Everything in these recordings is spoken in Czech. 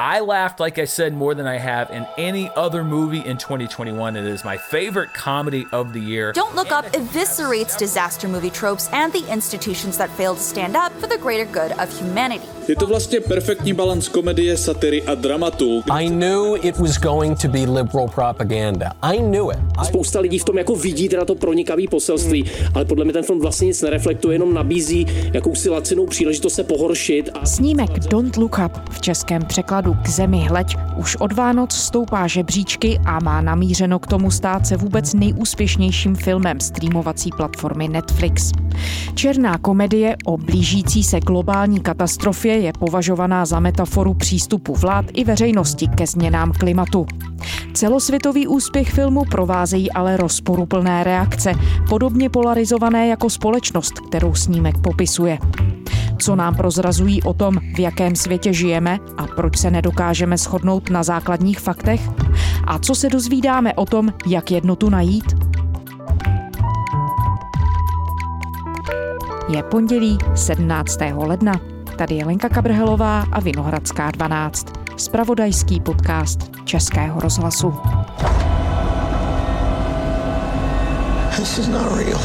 I laughed, like I said, more than I have in any other movie in 2021. It is my favorite comedy of the year. Don't Look Up eviscerates disaster movie tropes and the institutions that fail to stand up for the greater good of humanity. Je to vlastně perfektní balans komedie, satiry a dramatu. I knew it was going to be liberal propaganda. I knew it. Spousta lidí v tom jako vidí teda to pronikavý poselství, ale podle mě ten film vlastně nic nereflektuje, jenom nabízí jakousi lacinou příležitost se pohoršit. A... Snímek Don't Look Up v českém překladu K zemi hleď už od Vánoc stoupá žebříčky a má namířeno k tomu stát se vůbec nejúspěšnějším filmem streamovací platformy Netflix. Černá komedie o blížící se globální katastrofě je považovaná za metaforu přístupu vlád i veřejnosti ke změnám klimatu. Celosvětový úspěch filmu provázejí ale rozporuplné reakce, podobně polarizované jako společnost, kterou snímek popisuje. Co nám prozrazují o tom, v jakém světě žijeme a proč se nedokážeme shodnout na základních faktech? A co se dozvídáme o tom, jak jednotu najít? Je pondělí 17. ledna. Tady je Lenka Kabrhelová a Vinohradská 12. Spravodajský podcast Českého rozhlasu. This is not real.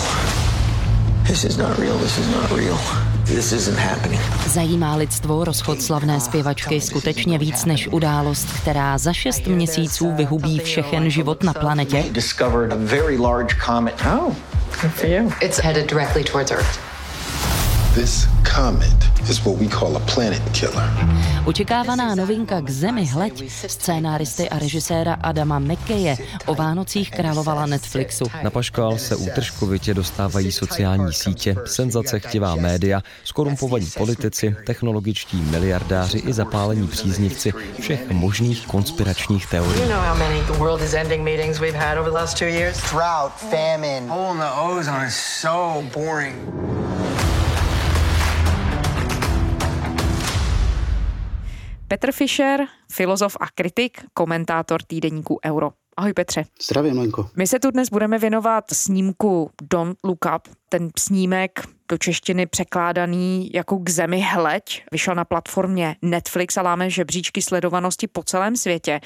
This is not real. This is not real. This isn't happening. Zajímá lidstvo rozchod slavné zpěvačky skutečně víc než událost, která za šest měsíců vyhubí všechen život na planetě? Discovered a very large comet. Oh, good for you. It's headed directly towards Earth. This comet is what we call a planet killer. Očekávaná novinka k zemi hleď scénáristy a režiséra Adama McKeje o Vánocích královala Netflixu. Na paškál se útržkovitě dostávají sociální sítě, senzace chtivá média, skorumpovaní politici, technologičtí miliardáři i zapálení příznivci všech možných konspiračních teorií. Drought, famine, hole in the ozone is so boring. Petr Fischer, filozof a kritik, komentátor týdeníku Euro. Ahoj Petře. Zdravím, Lenko. My se tu dnes budeme věnovat snímku Don't Look Up. Ten snímek do češtiny překládaný jako k zemi hleď. Vyšel na platformě Netflix a láme žebříčky sledovanosti po celém světě.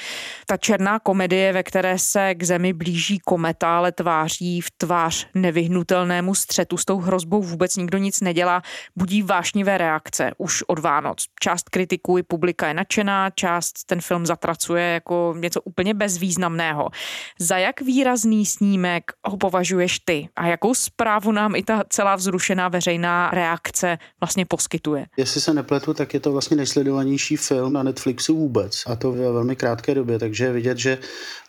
Ta černá komedie, ve které se k zemi blíží kometa, ale tváří v tvář nevyhnutelnému střetu s tou hrozbou vůbec nikdo nic nedělá, budí vášnivé reakce už od Vánoc. Část kritiků i publika je nadšená, část ten film zatracuje jako něco úplně bezvýznamného. Za jak výrazný snímek ho považuješ ty a jakou zprávu nám i ta celá vzrušená veřejná reakce vlastně poskytuje. Jestli se nepletu, tak je to vlastně nejsledovanější film na Netflixu vůbec a to ve velmi krátké době, takže je vidět, že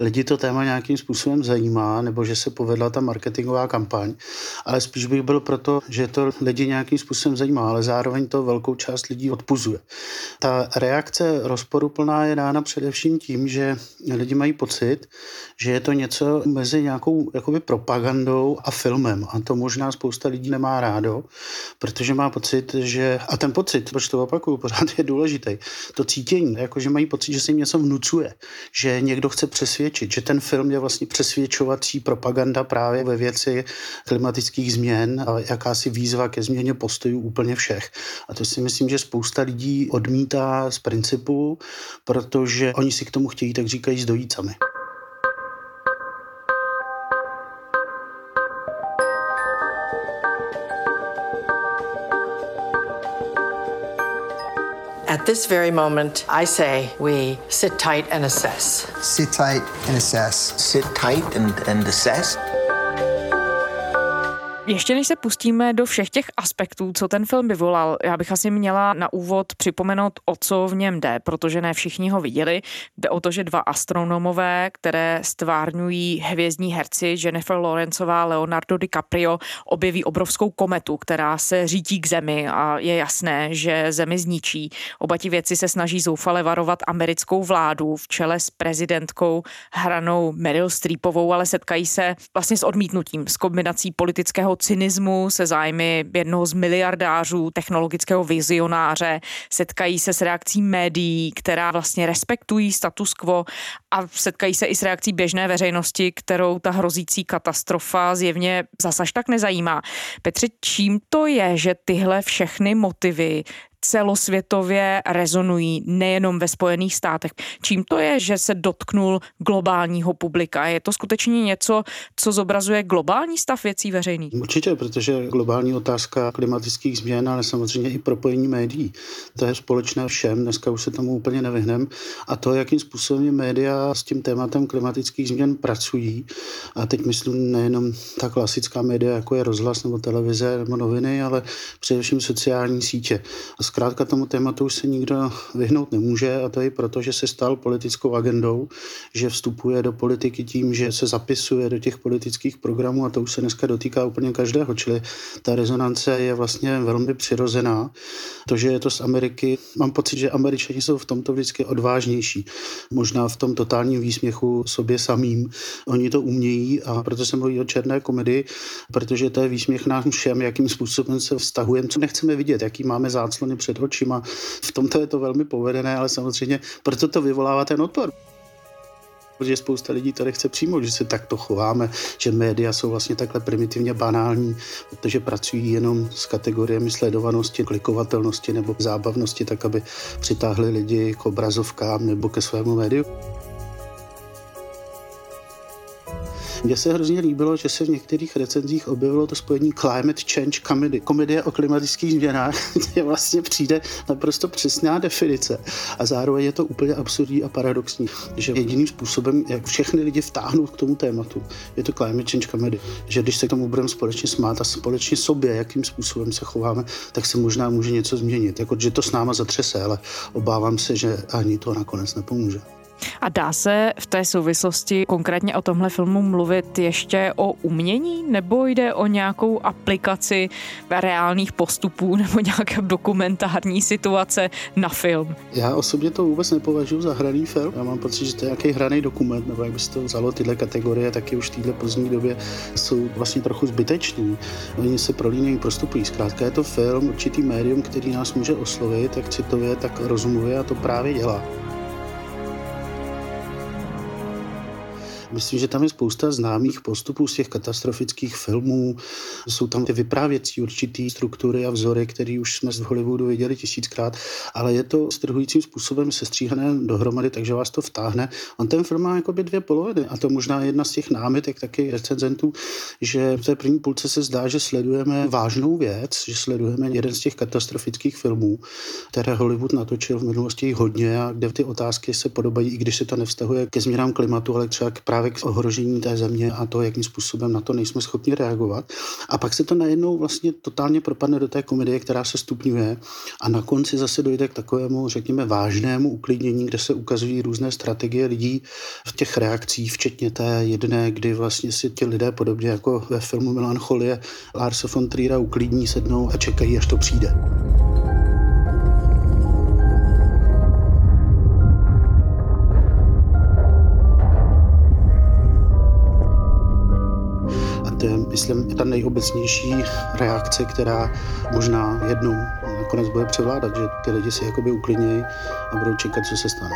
lidi to téma nějakým způsobem zajímá nebo že se povedla ta marketingová kampaň, ale spíš bych byl proto, že to lidi nějakým způsobem zajímá, ale zároveň to velkou část lidí odpuzuje. Ta reakce rozporuplná je dána především tím, že lidi mají pocit, že je to něco mezi nějakou jakoby propagandou a filmem a to možná spousta lidí nemá rádo protože má pocit, že, a ten pocit, proč to opakuju, pořád je důležitý, to cítění, jako že mají pocit, že se jim něco vnucuje, že někdo chce přesvědčit, že ten film je vlastně přesvědčovací propaganda právě ve věci klimatických změn a jakási výzva ke změně postojů úplně všech. A to si myslím, že spousta lidí odmítá z principu, protože oni si k tomu chtějí, tak říkají, zdojít sami. At this very moment, I say we sit tight and assess. Sit tight and assess. Sit tight and, and assess. Ještě než se pustíme do všech těch aspektů, co ten film vyvolal, já bych asi měla na úvod připomenout, o co v něm jde, protože ne všichni ho viděli. Jde o to, že dva astronomové, které stvárňují hvězdní herci Jennifer Lawrenceová, Leonardo DiCaprio, objeví obrovskou kometu, která se řítí k Zemi a je jasné, že Zemi zničí. Oba ti věci se snaží zoufale varovat americkou vládu v čele s prezidentkou hranou Meryl Streepovou, ale setkají se vlastně s odmítnutím, s kombinací politického cynismu se zájmy jednoho z miliardářů, technologického vizionáře, setkají se s reakcí médií, která vlastně respektují status quo a setkají se i s reakcí běžné veřejnosti, kterou ta hrozící katastrofa zjevně zasaž tak nezajímá. Petře, čím to je, že tyhle všechny motivy celosvětově rezonují nejenom ve Spojených státech. Čím to je, že se dotknul globálního publika? Je to skutečně něco, co zobrazuje globální stav věcí veřejných? Určitě, protože globální otázka klimatických změn, ale samozřejmě i propojení médií. To je společné všem, dneska už se tomu úplně nevyhneme. A to, jakým způsobem média s tím tématem klimatických změn pracují, a teď myslím nejenom ta klasická média, jako je rozhlas nebo televize nebo noviny, ale především sociální sítě. A zkrátka tomu tématu už se nikdo vyhnout nemůže a to je proto, že se stal politickou agendou, že vstupuje do politiky tím, že se zapisuje do těch politických programů a to už se dneska dotýká úplně každého, čili ta rezonance je vlastně velmi přirozená. To, že je to z Ameriky, mám pocit, že američani jsou v tomto vždycky odvážnější. Možná v tom totálním výsměchu sobě samým. Oni to umějí a proto se mluví o černé komedii, protože to je výsměch nám všem, jakým způsobem se vztahujeme, co nechceme vidět, jaký máme záclony před očima. V tomto je to velmi povedené, ale samozřejmě proto to vyvolává ten odpor protože spousta lidí to nechce přijmout, že se takto chováme, že média jsou vlastně takhle primitivně banální, protože pracují jenom s kategoriemi sledovanosti, klikovatelnosti nebo zábavnosti, tak aby přitáhli lidi k obrazovkám nebo ke svému médiu. Mně se hrozně líbilo, že se v některých recenzích objevilo to spojení climate change comedy. Komedie o klimatických změnách, kde vlastně přijde naprosto přesná definice. A zároveň je to úplně absurdní a paradoxní, že jediným způsobem, jak všechny lidi vtáhnout k tomu tématu, je to climate change comedy. Že když se k tomu budeme společně smát a společně sobě, jakým způsobem se chováme, tak se možná může něco změnit. Jako, že to s náma zatřese, ale obávám se, že ani to nakonec nepomůže. A dá se v té souvislosti konkrétně o tomhle filmu mluvit ještě o umění, nebo jde o nějakou aplikaci reálných postupů nebo nějaké dokumentární situace na film? Já osobně to vůbec nepovažuji za hraný film. Já mám pocit, že to je nějaký hraný dokument, nebo jak by se to vzalo tyhle kategorie, taky už v této pozdní době jsou vlastně trochu zbyteční. Oni se prolínají, prostupují. Zkrátka je to film, určitý médium, který nás může oslovit, jak citově, tak rozumově a to právě dělá. Myslím, že tam je spousta známých postupů z těch katastrofických filmů. Jsou tam ty vyprávěcí určitý struktury a vzory, které už jsme z Hollywoodu viděli tisíckrát, ale je to strhujícím způsobem sestříhané dohromady, takže vás to vtáhne. On ten film má jakoby dvě poloviny a to možná jedna z těch námitek taky recenzentů, že v té první půlce se zdá, že sledujeme vážnou věc, že sledujeme jeden z těch katastrofických filmů, které Hollywood natočil v minulosti hodně a kde ty otázky se podobají, i když se to nevztahuje ke změnám klimatu, ale třeba k právě k ohrožení té země a to, jakým způsobem na to nejsme schopni reagovat. A pak se to najednou vlastně totálně propadne do té komedie, která se stupňuje a na konci zase dojde k takovému, řekněme, vážnému uklidnění, kde se ukazují různé strategie lidí v těch reakcích, včetně té jedné, kdy vlastně si ti lidé podobně jako ve filmu Melancholie Larsa von Triera uklidní, sednou a čekají, až to přijde. To je, myslím, ta nejobecnější reakce, která možná jednou nakonec bude převládat, že ty lidi si jakoby uklidnějí a budou čekat, co se stane.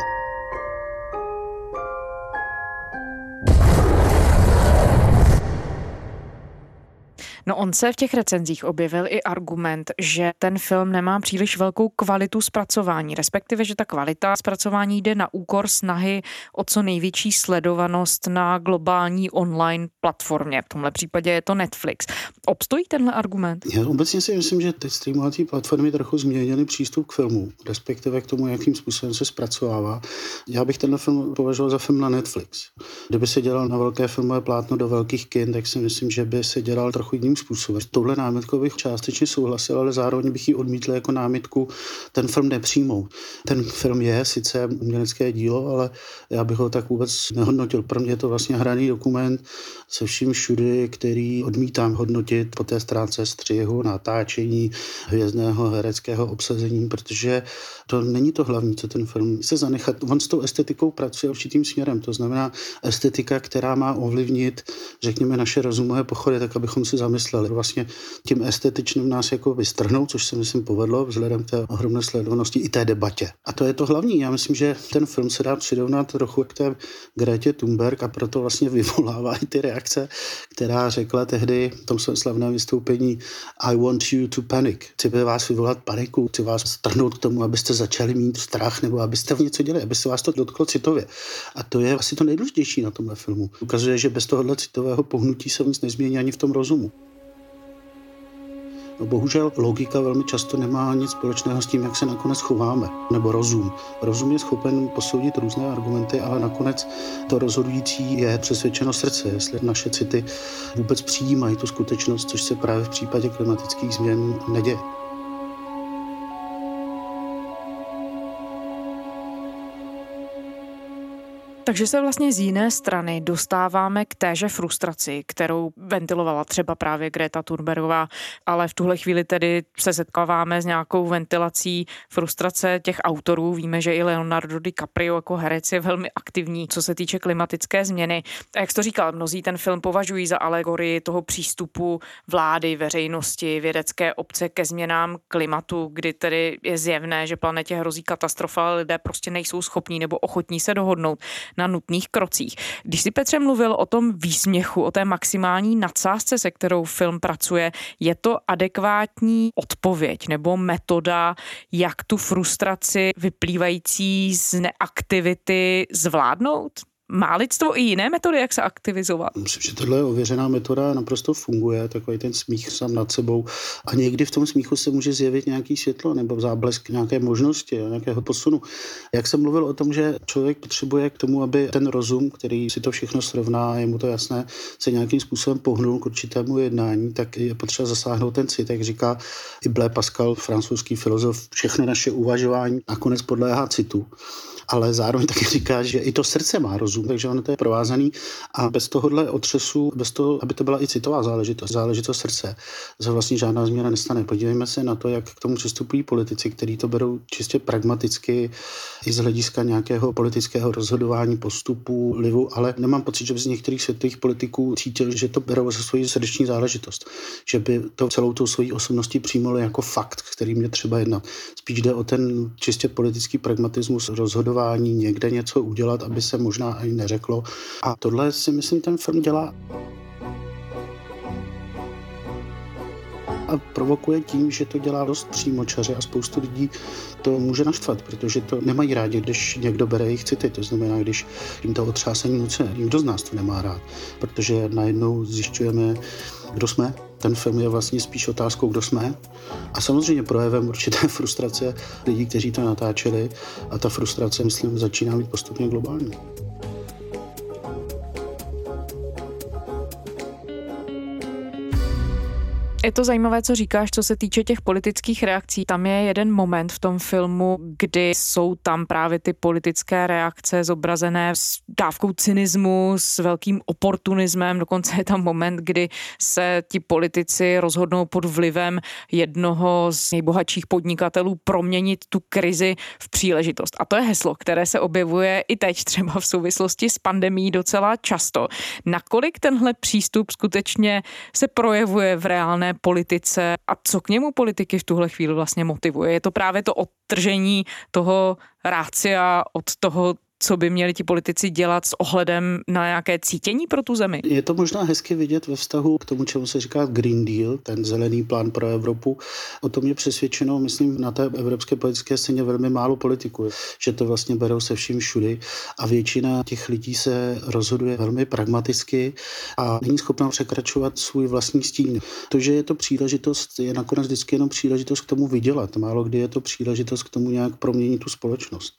No on se v těch recenzích objevil i argument, že ten film nemá příliš velkou kvalitu zpracování, respektive, že ta kvalita zpracování jde na úkor snahy o co největší sledovanost na globální online platformě. V tomhle případě je to Netflix. Obstojí tenhle argument? Já obecně si myslím, že ty streamovací platformy trochu změnily přístup k filmu, respektive k tomu, jakým způsobem se zpracovává. Já bych tenhle film považoval za film na Netflix. Kdyby se dělal na velké filmové plátno do velkých kin, tak si myslím, že by se dělal trochu jiným způsobem. S touhle námitkou bych částečně souhlasil, ale zároveň bych ji odmítl jako námitku ten film nepřijmout. Ten film je sice umělecké dílo, ale já bych ho tak vůbec nehodnotil. Pro mě je to vlastně hraný dokument se vším všudy, který odmítám hodnotit po té stránce střihu, natáčení, hvězdného hereckého obsazení, protože to není to hlavní, co ten film chce zanechat. On s tou estetikou pracuje určitým směrem, to znamená estetika, která má ovlivnit, řekněme, naše rozumové pochody, tak abychom si zamysleli, mysleli. Vlastně tím estetičným nás jako vystrhnout, což se myslím povedlo vzhledem k té ohromné sledovanosti i té debatě. A to je to hlavní. Já myslím, že ten film se dá přirovnat trochu k té Gretě Thunberg a proto vlastně vyvolává i ty reakce, která řekla tehdy v tom svém slavném vystoupení I want you to panic. Chci vás vyvolat paniku, chci vás strhnout k tomu, abyste začali mít strach nebo abyste v něco dělali, aby se vás to dotklo citově. A to je asi to nejdůležitější na tomhle filmu. Ukazuje, že bez tohohle citového pohnutí se nic nezmění ani v tom rozumu. No bohužel logika velmi často nemá nic společného s tím, jak se nakonec chováme, nebo rozum. Rozum je schopen posoudit různé argumenty, ale nakonec to rozhodující je přesvědčeno srdce, jestli naše city vůbec přijímají tu skutečnost, což se právě v případě klimatických změn neděje. Takže se vlastně z jiné strany dostáváme k téže frustraci, kterou ventilovala třeba právě Greta Thunbergová, ale v tuhle chvíli tedy se setkáváme s nějakou ventilací frustrace těch autorů. Víme, že i Leonardo DiCaprio jako herec je velmi aktivní, co se týče klimatické změny. A jak jsi to říkal, mnozí ten film považují za alegorii toho přístupu vlády, veřejnosti, vědecké obce ke změnám klimatu, kdy tedy je zjevné, že planetě hrozí katastrofa, ale lidé prostě nejsou schopní nebo ochotní se dohodnout na nutných krocích. Když si Petře mluvil o tom výsměchu, o té maximální nadsázce, se kterou film pracuje, je to adekvátní odpověď nebo metoda, jak tu frustraci vyplývající z neaktivity zvládnout? Má lidstvo i jiné metody, jak se aktivizovat? Myslím, že tohle ověřená metoda naprosto funguje, takový ten smích sám nad sebou. A někdy v tom smíchu se může zjevit nějaký světlo nebo záblesk nějaké možnosti, nějakého posunu. Jak jsem mluvil o tom, že člověk potřebuje k tomu, aby ten rozum, který si to všechno srovná, je mu to jasné, se nějakým způsobem pohnul k určitému jednání, tak je potřeba zasáhnout ten cit, jak říká Blaise Pascal, francouzský filozof, všechno naše uvažování nakonec podléhá citu ale zároveň taky říká, že i to srdce má rozum, takže ono to je provázaný a bez tohohle otřesu, bez toho, aby to byla i citová záležitost, záležitost srdce, za vlastně žádná změna nestane. Podívejme se na to, jak k tomu přistupují politici, kteří to berou čistě pragmaticky i z hlediska nějakého politického rozhodování, postupu, livu, ale nemám pocit, že by z některých světových politiků cítil, že to berou za svoji srdeční záležitost, že by to celou tou svojí osobností přijímali jako fakt, který mě třeba jednat. Spíš jde o ten čistě politický pragmatismus rozhodování, někde něco udělat, aby se možná ani neřeklo. A tohle si myslím ten film dělá. a provokuje tím, že to dělá dost přímočaře a spoustu lidí to může naštvat, protože to nemají rádi, když někdo bere jejich city. To znamená, když jim to otřásení nuce. Nikdo z nás to nemá rád, protože najednou zjišťujeme, kdo jsme. Ten film je vlastně spíš otázkou, kdo jsme. A samozřejmě projevem určité frustrace lidí, kteří to natáčeli. A ta frustrace, myslím, začíná být postupně globální. Je to zajímavé, co říkáš, co se týče těch politických reakcí. Tam je jeden moment v tom filmu, kdy jsou tam právě ty politické reakce zobrazené s dávkou cynismu, s velkým oportunismem. Dokonce je tam moment, kdy se ti politici rozhodnou pod vlivem jednoho z nejbohatších podnikatelů proměnit tu krizi v příležitost. A to je heslo, které se objevuje i teď třeba v souvislosti s pandemí docela často. Nakolik tenhle přístup skutečně se projevuje v reálné politice a co k němu politiky v tuhle chvíli vlastně motivuje. Je to právě to odtržení toho rácia od toho co by měli ti politici dělat s ohledem na nějaké cítění pro tu zemi? Je to možná hezky vidět ve vztahu k tomu, čemu se říká Green Deal, ten zelený plán pro Evropu. O tom je přesvědčeno, myslím, na té evropské politické scéně velmi málo politiků, že to vlastně berou se vším všudy a většina těch lidí se rozhoduje velmi pragmaticky a není schopná překračovat svůj vlastní stín. To, že je to příležitost, je nakonec vždycky jenom příležitost k tomu vydělat. Málo kdy je to příležitost k tomu nějak proměnit tu společnost.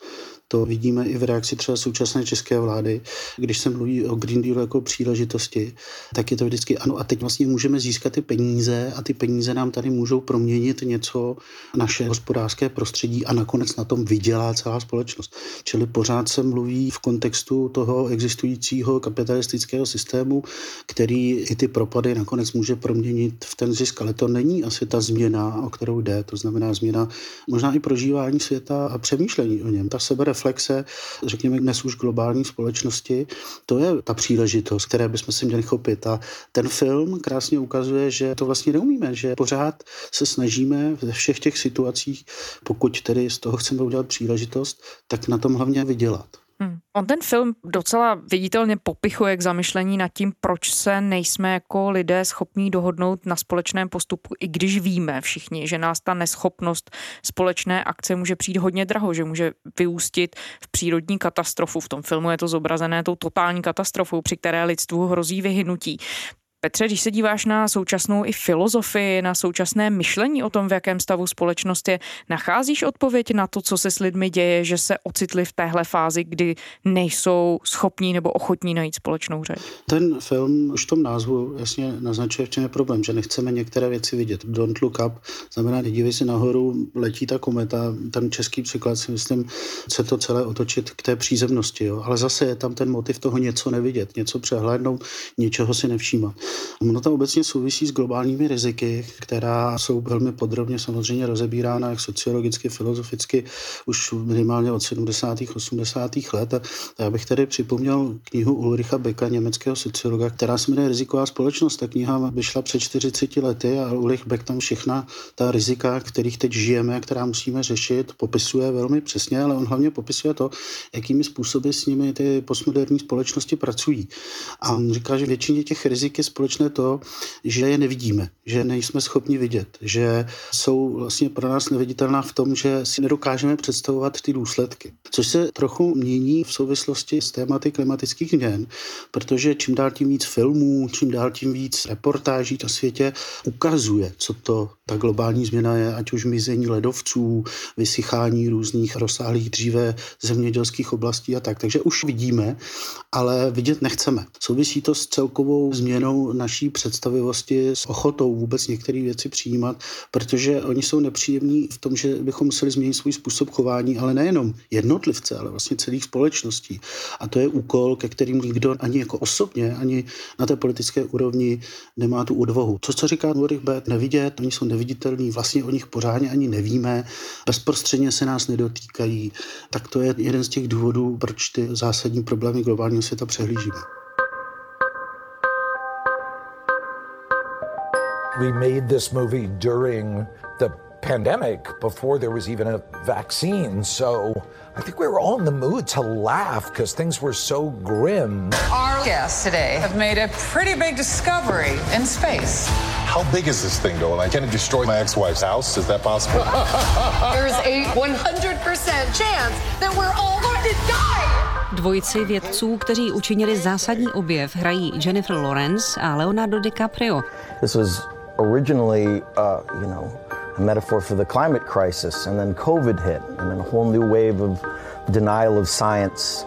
To vidíme i v reakci třeba současné české vlády, když se mluví o Green Deal jako příležitosti, tak je to vždycky ano a teď vlastně můžeme získat ty peníze a ty peníze nám tady můžou proměnit něco naše hospodářské prostředí a nakonec na tom vydělá celá společnost. Čili pořád se mluví v kontextu toho existujícího kapitalistického systému, který i ty propady nakonec může proměnit v ten zisk, ale to není asi ta změna, o kterou jde, to znamená změna možná i prožívání světa a přemýšlení o něm. Ta sebere sebereflexe, řekněme dnes už globální společnosti, to je ta příležitost, které bychom si měli chopit. A ten film krásně ukazuje, že to vlastně neumíme, že pořád se snažíme ve všech těch situacích, pokud tedy z toho chceme udělat příležitost, tak na tom hlavně vydělat. On ten film docela viditelně popichuje k zamyšlení nad tím, proč se nejsme jako lidé schopní dohodnout na společném postupu, i když víme všichni, že nás ta neschopnost společné akce může přijít hodně draho, že může vyústit v přírodní katastrofu. V tom filmu je to zobrazené tou totální katastrofou, při které lidstvu hrozí vyhynutí. Petře, když se díváš na současnou i filozofii, na současné myšlení o tom, v jakém stavu společnost je, nacházíš odpověď na to, co se s lidmi děje, že se ocitli v téhle fázi, kdy nejsou schopní nebo ochotní najít společnou řeč? Ten film už v tom názvu jasně naznačuje, v čem je problém, že nechceme některé věci vidět. Don't look up znamená, nedívej se nahoru, letí ta kometa, ten český příklad si myslím, se to celé otočit k té přízemnosti, jo? ale zase je tam ten motiv toho něco nevidět, něco přehlédnout, něčeho si nevšímat. Ono to obecně souvisí s globálními riziky, která jsou velmi podrobně samozřejmě rozebírána jak sociologicky, filozoficky už minimálně od 70. 80. let. A já bych tady připomněl knihu Ulricha Becka, německého sociologa, která se jmenuje Riziková společnost. Ta kniha vyšla před 40 lety a Ulrich Beck tam všechna ta rizika, kterých teď žijeme, která musíme řešit, popisuje velmi přesně, ale on hlavně popisuje to, jakými způsoby s nimi ty postmoderní společnosti pracují. A on říká, že většině těch rizik je společné to, že je nevidíme, že nejsme schopni vidět, že jsou vlastně pro nás neviditelná v tom, že si nedokážeme představovat ty důsledky. Což se trochu mění v souvislosti s tématy klimatických změn, protože čím dál tím víc filmů, čím dál tím víc reportáží na světě ukazuje, co to ta globální změna je, ať už mizení ledovců, vysychání různých rozsáhlých dříve zemědělských oblastí a tak. Takže už vidíme, ale vidět nechceme. Souvisí to s celkovou změnou naší představivosti, s ochotou vůbec některé věci přijímat, protože oni jsou nepříjemní v tom, že bychom museli změnit svůj způsob chování, ale nejenom jednotlivce, ale vlastně celých společností. A to je úkol, ke kterým nikdo ani jako osobně, ani na té politické úrovni nemá tu odvahu. To, co říká Ulrich Beck, nevidět, oni jsou neviditelní, vlastně o nich pořádně ani nevíme, bezprostředně se nás nedotýkají, tak to je jeden z těch důvodů, proč ty zásadní problémy globálního světa přehlížíme. We made this movie during the pandemic before there was even a vaccine. So I think we were all in the mood to laugh because things were so grim. Our guests today have made a pretty big discovery in space. How big is this thing, though? Like, can it destroy my ex-wife's house? Is that possible? There's a 100% chance that we're all going to die. Dvojici vědců, kteří učinili zásadní objev, hrají Jennifer Lawrence a Leonardo DiCaprio. This was originally, uh, you know, a metaphor for the climate crisis, and then COVID hit, and then a whole new wave of denial of science.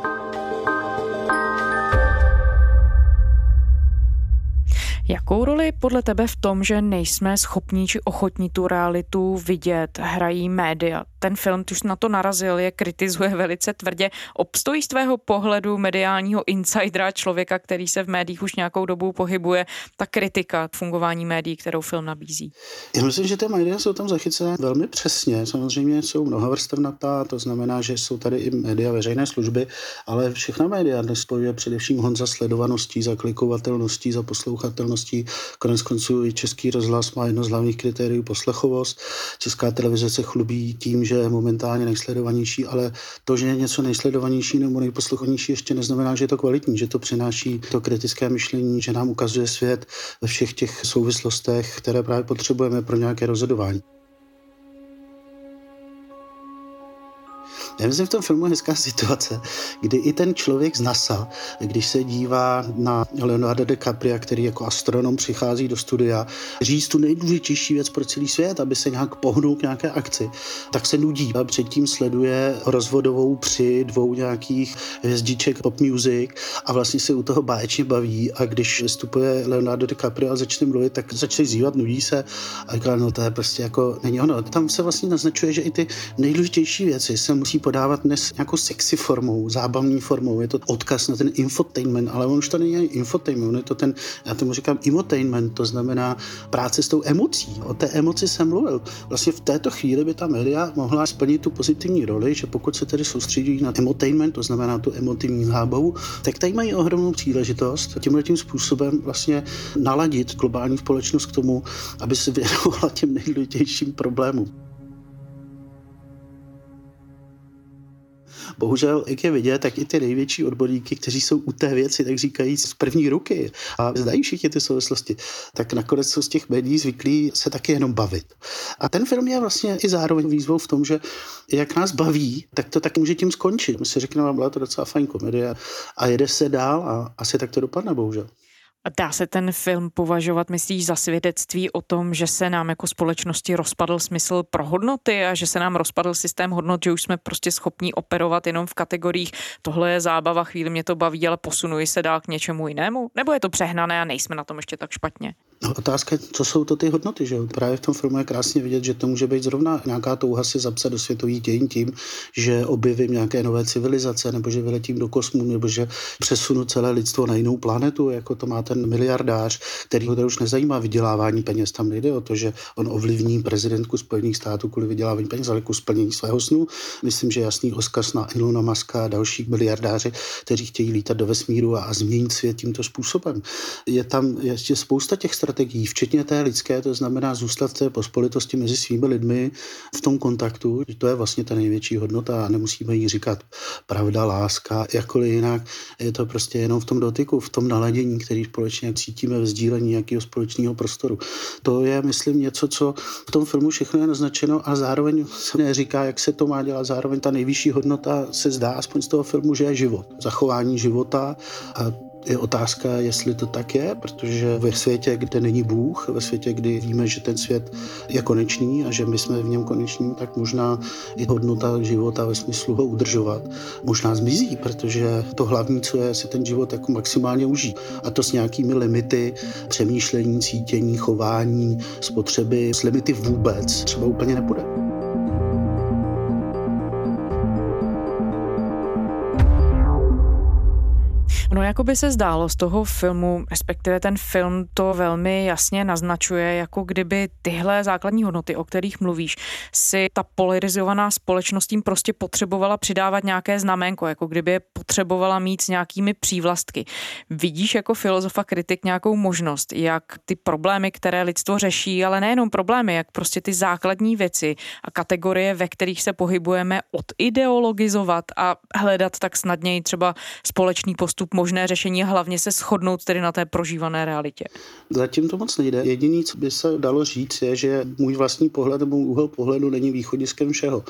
Jakou roli podle tebe v tom, že nejsme schopní či ochotní tu realitu vidět, hrají média? Ten film, už na to narazil, je kritizuje velice tvrdě. Obstojí z tvého pohledu mediálního insidera, člověka, který se v médiích už nějakou dobu pohybuje, ta kritika fungování médií, kterou film nabízí? Já myslím, že ty média jsou tam zachycené velmi přesně. Samozřejmě jsou mnohovrstevnatá, to znamená, že jsou tady i média veřejné služby, ale všechna média dnes spojuje především hon za sledovaností, za klikovatelností, za poslouchatelností. Konec konců i Český rozhlas má jedno z hlavních kritérií poslechovost. Česká televize se chlubí tím, že je momentálně nejsledovanější, ale to, že je něco nejsledovanější nebo nejposlouchanější, ještě neznamená, že je to kvalitní, že to přináší to kritické myšlení, že nám ukazuje svět ve všech těch souvislostech, které právě potřebujeme pro nějaké rozhodování. Já myslím, v tom filmu je hezká situace, kdy i ten člověk z NASA, když se dívá na Leonardo DiCaprio, který jako astronom přichází do studia, říct tu nejdůležitější věc pro celý svět, aby se nějak pohnul k nějaké akci, tak se nudí a předtím sleduje rozvodovou při dvou nějakých hvězdiček pop music a vlastně se u toho báječně baví a když vystupuje Leonardo DiCaprio a začne mluvit, tak začne zývat, nudí se a říká, no to je prostě jako, není ono. Tam se vlastně naznačuje, že i ty nejdůležitější věci se musí podávat dnes nějakou sexy formou, zábavní formou. Je to odkaz na ten infotainment, ale on už to není infotainment, on je to ten, já tomu říkám emotainment, to znamená práce s tou emocí. O té emoci jsem mluvil. Vlastně v této chvíli by ta média mohla splnit tu pozitivní roli, že pokud se tedy soustředí na emotainment, to znamená tu emotivní zábavu, tak tady mají ohromnou příležitost tímhle tím způsobem vlastně naladit globální společnost k tomu, aby se věnovala těm nejdůležitějším problémům. Bohužel, jak je vidět, tak i ty největší odborníky, kteří jsou u té věci, tak říkají z první ruky a znají všichni ty souvislosti, tak nakonec jsou z těch médií zvyklí se taky jenom bavit. A ten film je vlastně i zároveň výzvou v tom, že jak nás baví, tak to tak může tím skončit. My si řekneme, byla to docela fajn komedie a jede se dál a asi tak to dopadne, bohužel. Dá se ten film považovat, myslíš, za svědectví o tom, že se nám jako společnosti rozpadl smysl pro hodnoty a že se nám rozpadl systém hodnot, že už jsme prostě schopní operovat jenom v kategoriích tohle je zábava, chvíli mě to baví, ale posunuji se dál k něčemu jinému? Nebo je to přehnané a nejsme na tom ještě tak špatně? No, otázka je, co jsou to ty hodnoty, že Právě v tom filmu je krásně vidět, že to může být zrovna nějaká touha si zapsat do světových dějin tím, že objevím nějaké nové civilizace, nebo že vyletím do kosmu, nebo že přesunu celé lidstvo na jinou planetu, jako to má ten miliardář, který ho už nezajímá vydělávání peněz. Tam nejde o to, že on ovlivní prezidentku Spojených států kvůli vydělávání peněz, ale ku splnění svého snu. Myslím, že jasný oskaz na Ilona Maska a další miliardáři, kteří chtějí lítat do vesmíru a, a změnit svět tímto způsobem. Je tam ještě spousta těch strategií, včetně té lidské, to znamená zůstat v té pospolitosti mezi svými lidmi v tom kontaktu. To je vlastně ta největší hodnota a nemusíme jí říkat pravda, láska, jakkoliv jinak. Je to prostě jenom v tom dotyku, v tom naladění, který společně cítíme v sdílení nějakého společného prostoru. To je, myslím, něco, co v tom filmu všechno je naznačeno a zároveň se neříká, jak se to má dělat. Zároveň ta nejvyšší hodnota se zdá, aspoň z toho filmu, že je život. Zachování života a je otázka, jestli to tak je, protože ve světě, kde není Bůh, ve světě, kdy víme, že ten svět je konečný a že my jsme v něm koneční, tak možná i hodnota života ve smyslu ho udržovat možná zmizí, protože to hlavní, co je, si ten život jako maximálně užít. A to s nějakými limity přemýšlení, cítění, chování, spotřeby, s limity vůbec třeba úplně nepůjde. No, jako by se zdálo z toho filmu, respektive ten film to velmi jasně naznačuje, jako kdyby tyhle základní hodnoty, o kterých mluvíš, si ta polarizovaná společnost tím prostě potřebovala přidávat nějaké znamenko, jako kdyby je potřebovala mít s nějakými přívlastky. Vidíš jako filozofa kritik nějakou možnost, jak ty problémy, které lidstvo řeší, ale nejenom problémy, jak prostě ty základní věci a kategorie, ve kterých se pohybujeme, odideologizovat a hledat tak snadněji třeba společný postup možné řešení a hlavně se shodnout tedy na té prožívané realitě? Zatím to moc nejde. Jediný, co by se dalo říct, je, že můj vlastní pohled nebo úhel pohledu není východiskem všeho.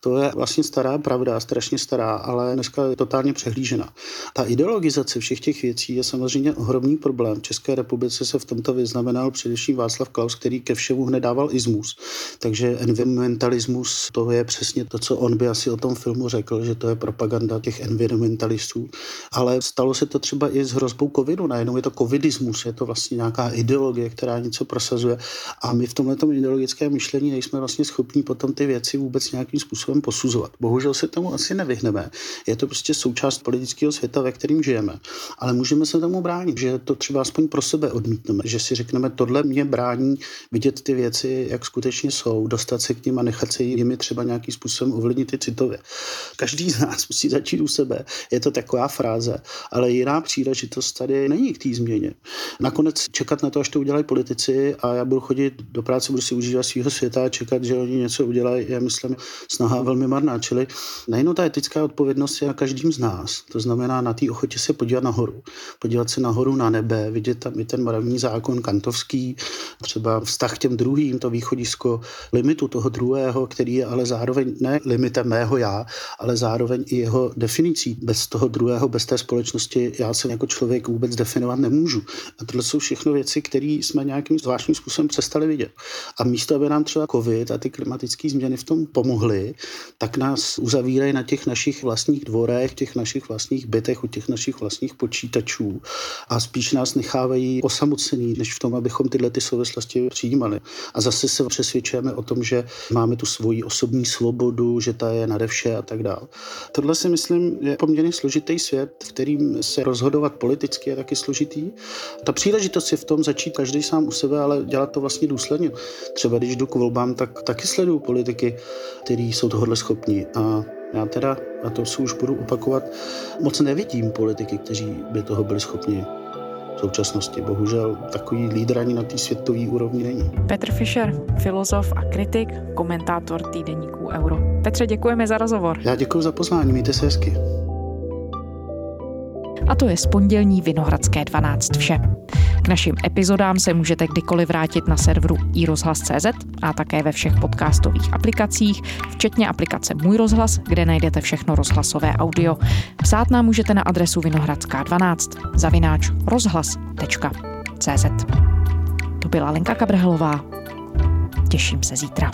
To je vlastně stará pravda, strašně stará, ale dneska je totálně přehlížena. Ta ideologizace všech těch věcí je samozřejmě ohromný problém. V České republice se v tomto vyznamenal především Václav Klaus, který ke všemu hned dával izmus. Takže environmentalismus, to je přesně to, co on by asi o tom filmu řekl, že to je propaganda těch environmentalistů. Ale stalo se to třeba i s hrozbou covidu. Najednou je to covidismus, je to vlastně nějaká ideologie, která něco prosazuje. A my v tomhle ideologickém myšlení nejsme vlastně schopni potom ty věci vůbec nějakým způsobem posuzovat. Bohužel se tomu asi nevyhneme. Je to prostě součást politického světa, ve kterým žijeme. Ale můžeme se tomu bránit, že to třeba aspoň pro sebe odmítneme, že si řekneme, tohle mě brání vidět ty věci, jak skutečně jsou, dostat se k ním a nechat se jimi třeba nějakým způsobem ovlivnit i citově. Každý z nás musí začít u sebe. Je to taková fráze, ale ale jiná příležitost tady není k té změně. Nakonec čekat na to, až to udělají politici a já budu chodit do práce, budu si užívat svého světa a čekat, že oni něco udělají, je myslím snaha velmi marná. Čili nejenom ta etická odpovědnost je na každým z nás. To znamená na té ochotě se podívat nahoru. Podívat se nahoru na nebe, vidět tam i ten mravní zákon kantovský, třeba vztah k těm druhým, to východisko limitu toho druhého, který je ale zároveň ne limitem mého já, ale zároveň i jeho definicí. Bez toho druhého, bez té společnosti prostě já se jako člověk vůbec definovat nemůžu. A tohle jsou všechno věci, které jsme nějakým zvláštním způsobem přestali vidět. A místo, aby nám třeba COVID a ty klimatické změny v tom pomohly, tak nás uzavírají na těch našich vlastních dvorech, těch našich vlastních bytech, u těch našich vlastních počítačů a spíš nás nechávají osamocený, než v tom, abychom tyhle ty souvislosti přijímali. A zase se přesvědčujeme o tom, že máme tu svoji osobní svobodu, že ta je nade vše a tak dále. Tohle si myslím je poměrně složitý svět, v kterým se rozhodovat politicky je taky složitý. Ta příležitost je v tom začít každý sám u sebe, ale dělat to vlastně důsledně. Třeba když jdu k volbám, tak taky sleduju politiky, kteří jsou tohohle schopni. A já teda, a to si už budu opakovat, moc nevidím politiky, kteří by toho byli schopni v současnosti. Bohužel takový lídr ani na té světové úrovni není. Petr Fischer, filozof a kritik, komentátor týdeníků Euro. Petře, děkujeme za rozhovor. Já děkuji za pozvání, mějte se hezky. A to je z pondělní Vinohradské 12 vše. K našim epizodám se můžete kdykoliv vrátit na serveru iRozhlas.cz a také ve všech podcastových aplikacích, včetně aplikace Můj rozhlas, kde najdete všechno rozhlasové audio. Psát nám můžete na adresu vinohradská12 zavináč rozhlas.cz To byla Lenka Kabrhelová. Těším se zítra.